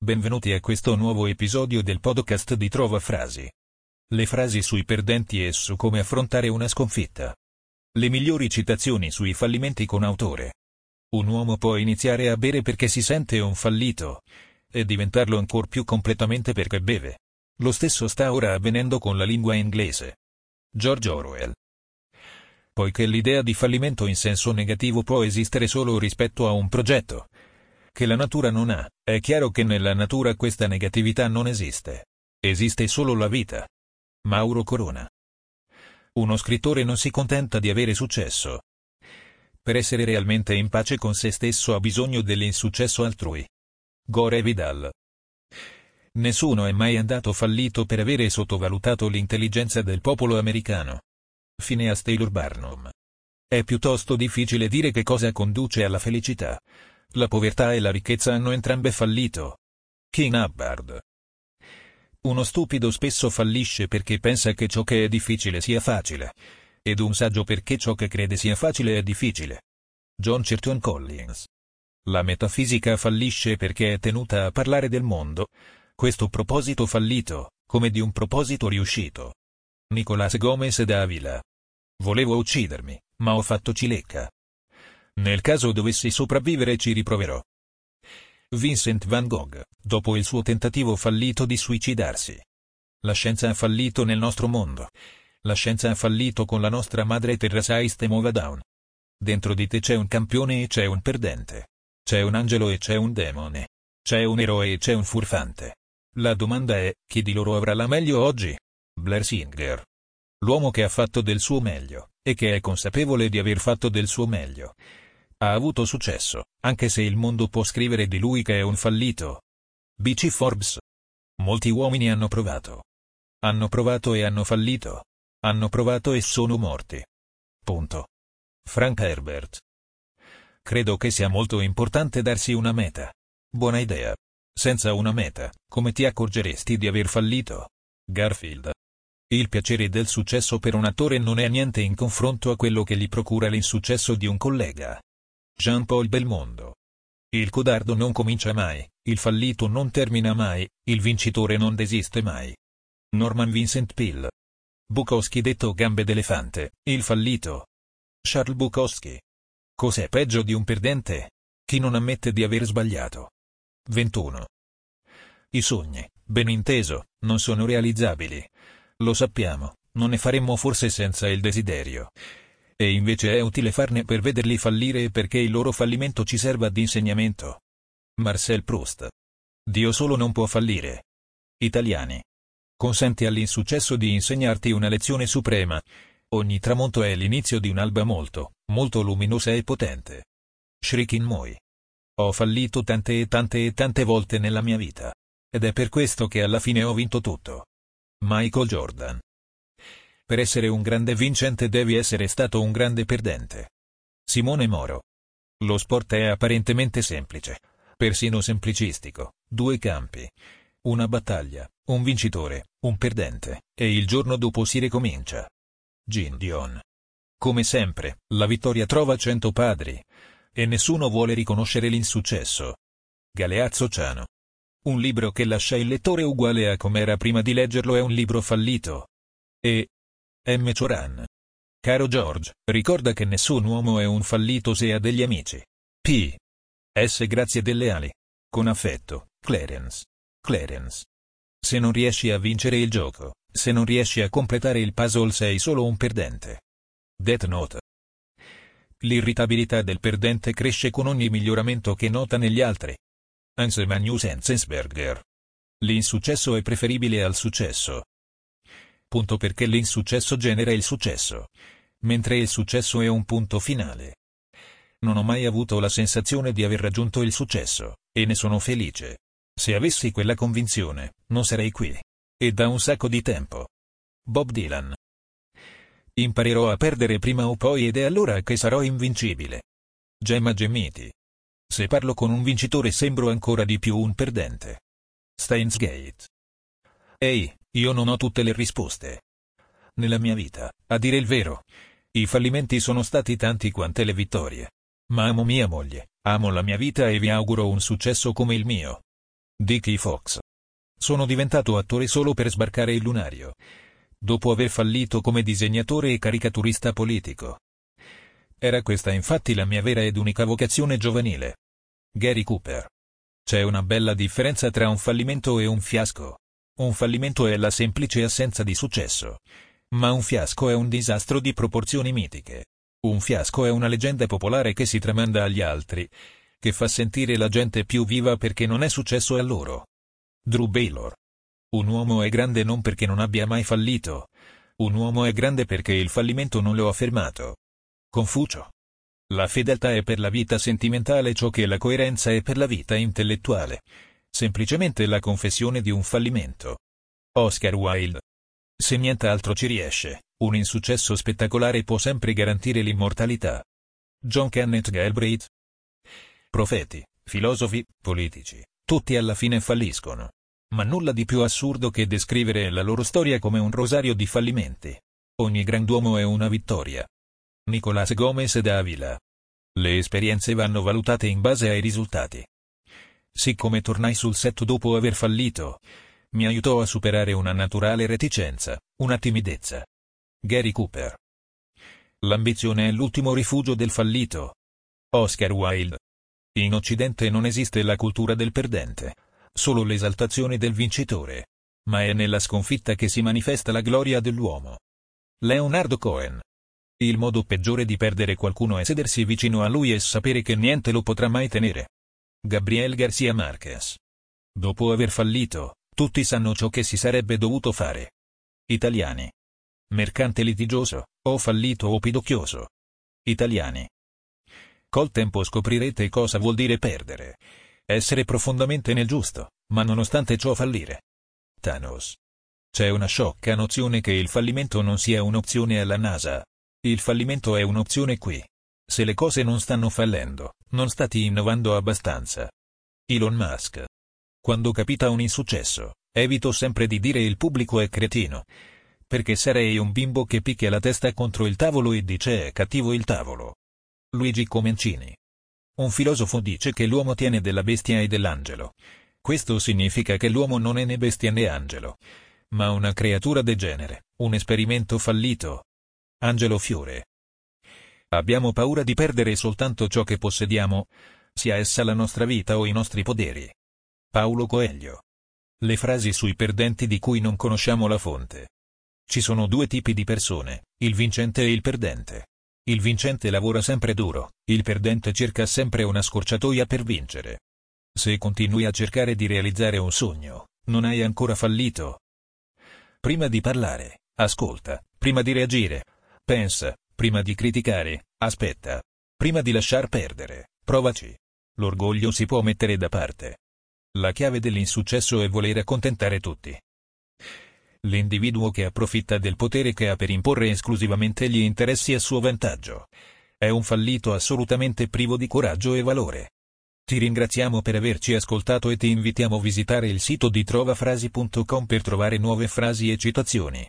Benvenuti a questo nuovo episodio del podcast di Trova Frasi. Le frasi sui perdenti e su come affrontare una sconfitta. Le migliori citazioni sui fallimenti con autore. Un uomo può iniziare a bere perché si sente un fallito, e diventarlo ancora più completamente perché beve. Lo stesso sta ora avvenendo con la lingua inglese. George Orwell. Poiché l'idea di fallimento in senso negativo può esistere solo rispetto a un progetto, che la natura non ha, è chiaro che nella natura questa negatività non esiste. Esiste solo la vita. Mauro Corona. Uno scrittore non si contenta di avere successo. Per essere realmente in pace con se stesso ha bisogno dell'insuccesso altrui. Gore Vidal. Nessuno è mai andato fallito per avere sottovalutato l'intelligenza del popolo americano. Phineas Taylor Barnum. È piuttosto difficile dire che cosa conduce alla felicità. La povertà e la ricchezza hanno entrambe fallito. King Hubbard. Uno stupido spesso fallisce perché pensa che ciò che è difficile sia facile, ed un saggio perché ciò che crede sia facile è difficile. John Churton Collins. La metafisica fallisce perché è tenuta a parlare del mondo, questo proposito fallito, come di un proposito riuscito. Nicolás Gomez d'Avila. Volevo uccidermi, ma ho fatto cilecca. Nel caso dovessi sopravvivere ci riproverò. Vincent van Gogh, dopo il suo tentativo fallito di suicidarsi. La scienza ha fallito nel nostro mondo. La scienza ha fallito con la nostra madre Teresa Istemova Down. Dentro di te c'è un campione e c'è un perdente. C'è un angelo e c'è un demone. C'è un eroe e c'è un furfante. La domanda è, chi di loro avrà la meglio oggi? Blair Singer. L'uomo che ha fatto del suo meglio, e che è consapevole di aver fatto del suo meglio ha avuto successo, anche se il mondo può scrivere di lui che è un fallito. BC Forbes. Molti uomini hanno provato. Hanno provato e hanno fallito. Hanno provato e sono morti. Punto. Frank Herbert. Credo che sia molto importante darsi una meta. Buona idea. Senza una meta, come ti accorgeresti di aver fallito? Garfield. Il piacere del successo per un attore non è niente in confronto a quello che gli procura l'insuccesso di un collega. Jean-Paul Belmondo. Il codardo non comincia mai, il fallito non termina mai, il vincitore non desiste mai. Norman Vincent Peale. Bukowski detto gambe d'elefante, il fallito. Charles Bukowski. Cos'è peggio di un perdente? Chi non ammette di aver sbagliato. 21. I sogni, ben inteso, non sono realizzabili. Lo sappiamo, non ne faremmo forse senza il desiderio e invece è utile farne per vederli fallire perché il loro fallimento ci serva di insegnamento. Marcel Proust. Dio solo non può fallire. Italiani. Consente all'insuccesso di insegnarti una lezione suprema. Ogni tramonto è l'inizio di un'alba molto, molto luminosa e potente. Shrikin Moi. Ho fallito tante e tante e tante volte nella mia vita. Ed è per questo che alla fine ho vinto tutto. Michael Jordan. Per essere un grande vincente devi essere stato un grande perdente. Simone Moro. Lo sport è apparentemente semplice, persino semplicistico, due campi, una battaglia, un vincitore, un perdente, e il giorno dopo si ricomincia. Gin Dion. Come sempre, la vittoria trova cento padri, e nessuno vuole riconoscere l'insuccesso. Galeazzo Ciano. Un libro che lascia il lettore uguale a com'era prima di leggerlo è un libro fallito. E, M. Cioran. Caro George, ricorda che nessun uomo è un fallito se ha degli amici. P. S. Grazie delle ali. Con affetto, Clarence. Clarence. Se non riesci a vincere il gioco, se non riesci a completare il puzzle sei solo un perdente. Death Note. L'irritabilità del perdente cresce con ogni miglioramento che nota negli altri. Hans Magnus Enzensberger. L'insuccesso è preferibile al successo, punto perché l'insuccesso genera il successo, mentre il successo è un punto finale. Non ho mai avuto la sensazione di aver raggiunto il successo, e ne sono felice. Se avessi quella convinzione, non sarei qui. E da un sacco di tempo. Bob Dylan. Imparerò a perdere prima o poi ed è allora che sarò invincibile. Gemma Gemiti. Se parlo con un vincitore sembro ancora di più un perdente. Steins Gate. Ehi, io non ho tutte le risposte. Nella mia vita, a dire il vero, i fallimenti sono stati tanti quante le vittorie. Ma amo mia moglie, amo la mia vita e vi auguro un successo come il mio. Dickie Fox. Sono diventato attore solo per sbarcare il lunario. Dopo aver fallito come disegnatore e caricaturista politico. Era questa infatti la mia vera ed unica vocazione giovanile. Gary Cooper. C'è una bella differenza tra un fallimento e un fiasco. Un fallimento è la semplice assenza di successo. Ma un fiasco è un disastro di proporzioni mitiche. Un fiasco è una leggenda popolare che si tramanda agli altri, che fa sentire la gente più viva perché non è successo a loro. Drew Baylor. Un uomo è grande non perché non abbia mai fallito. Un uomo è grande perché il fallimento non lo ha fermato. Confucio. La fedeltà è per la vita sentimentale ciò che la coerenza è per la vita intellettuale. Semplicemente la confessione di un fallimento. Oscar Wilde. Se nient'altro ci riesce, un insuccesso spettacolare può sempre garantire l'immortalità. John Kenneth Galbraith. Profeti, filosofi, politici, tutti alla fine falliscono. Ma nulla di più assurdo che descrivere la loro storia come un rosario di fallimenti. Ogni grand'uomo è una vittoria. Nicolás Gómez d'Avila. Le esperienze vanno valutate in base ai risultati. Siccome tornai sul set dopo aver fallito, mi aiutò a superare una naturale reticenza, una timidezza. Gary Cooper. L'ambizione è l'ultimo rifugio del fallito. Oscar Wilde. In Occidente non esiste la cultura del perdente, solo l'esaltazione del vincitore. Ma è nella sconfitta che si manifesta la gloria dell'uomo. Leonardo Cohen. Il modo peggiore di perdere qualcuno è sedersi vicino a lui e sapere che niente lo potrà mai tenere. Gabriel Garcia Marquez. Dopo aver fallito, tutti sanno ciò che si sarebbe dovuto fare. Italiani. Mercante litigioso, o fallito o pidocchioso. Italiani. Col tempo scoprirete cosa vuol dire perdere. Essere profondamente nel giusto, ma nonostante ciò fallire. Thanos. C'è una sciocca nozione che il fallimento non sia un'opzione alla NASA. Il fallimento è un'opzione qui. Se le cose non stanno fallendo, non stati innovando abbastanza. Elon Musk. Quando capita un insuccesso, evito sempre di dire il pubblico è cretino. Perché sarei un bimbo che picchia la testa contro il tavolo e dice è cattivo il tavolo. Luigi Comencini. Un filosofo dice che l'uomo tiene della bestia e dell'angelo. Questo significa che l'uomo non è né bestia né angelo, ma una creatura degenere, un esperimento fallito. Angelo Fiore. Abbiamo paura di perdere soltanto ciò che possediamo, sia essa la nostra vita o i nostri poderi. Paolo Coelho. Le frasi sui perdenti di cui non conosciamo la fonte. Ci sono due tipi di persone, il vincente e il perdente. Il vincente lavora sempre duro, il perdente cerca sempre una scorciatoia per vincere. Se continui a cercare di realizzare un sogno, non hai ancora fallito. Prima di parlare, ascolta, prima di reagire, pensa, prima di criticare, aspetta, prima di lasciar perdere, provaci. L'orgoglio si può mettere da parte. La chiave dell'insuccesso è voler accontentare tutti. L'individuo che approfitta del potere che ha per imporre esclusivamente gli interessi a suo vantaggio. È un fallito assolutamente privo di coraggio e valore. Ti ringraziamo per averci ascoltato e ti invitiamo a visitare il sito di trovafrasi.com per trovare nuove frasi e citazioni.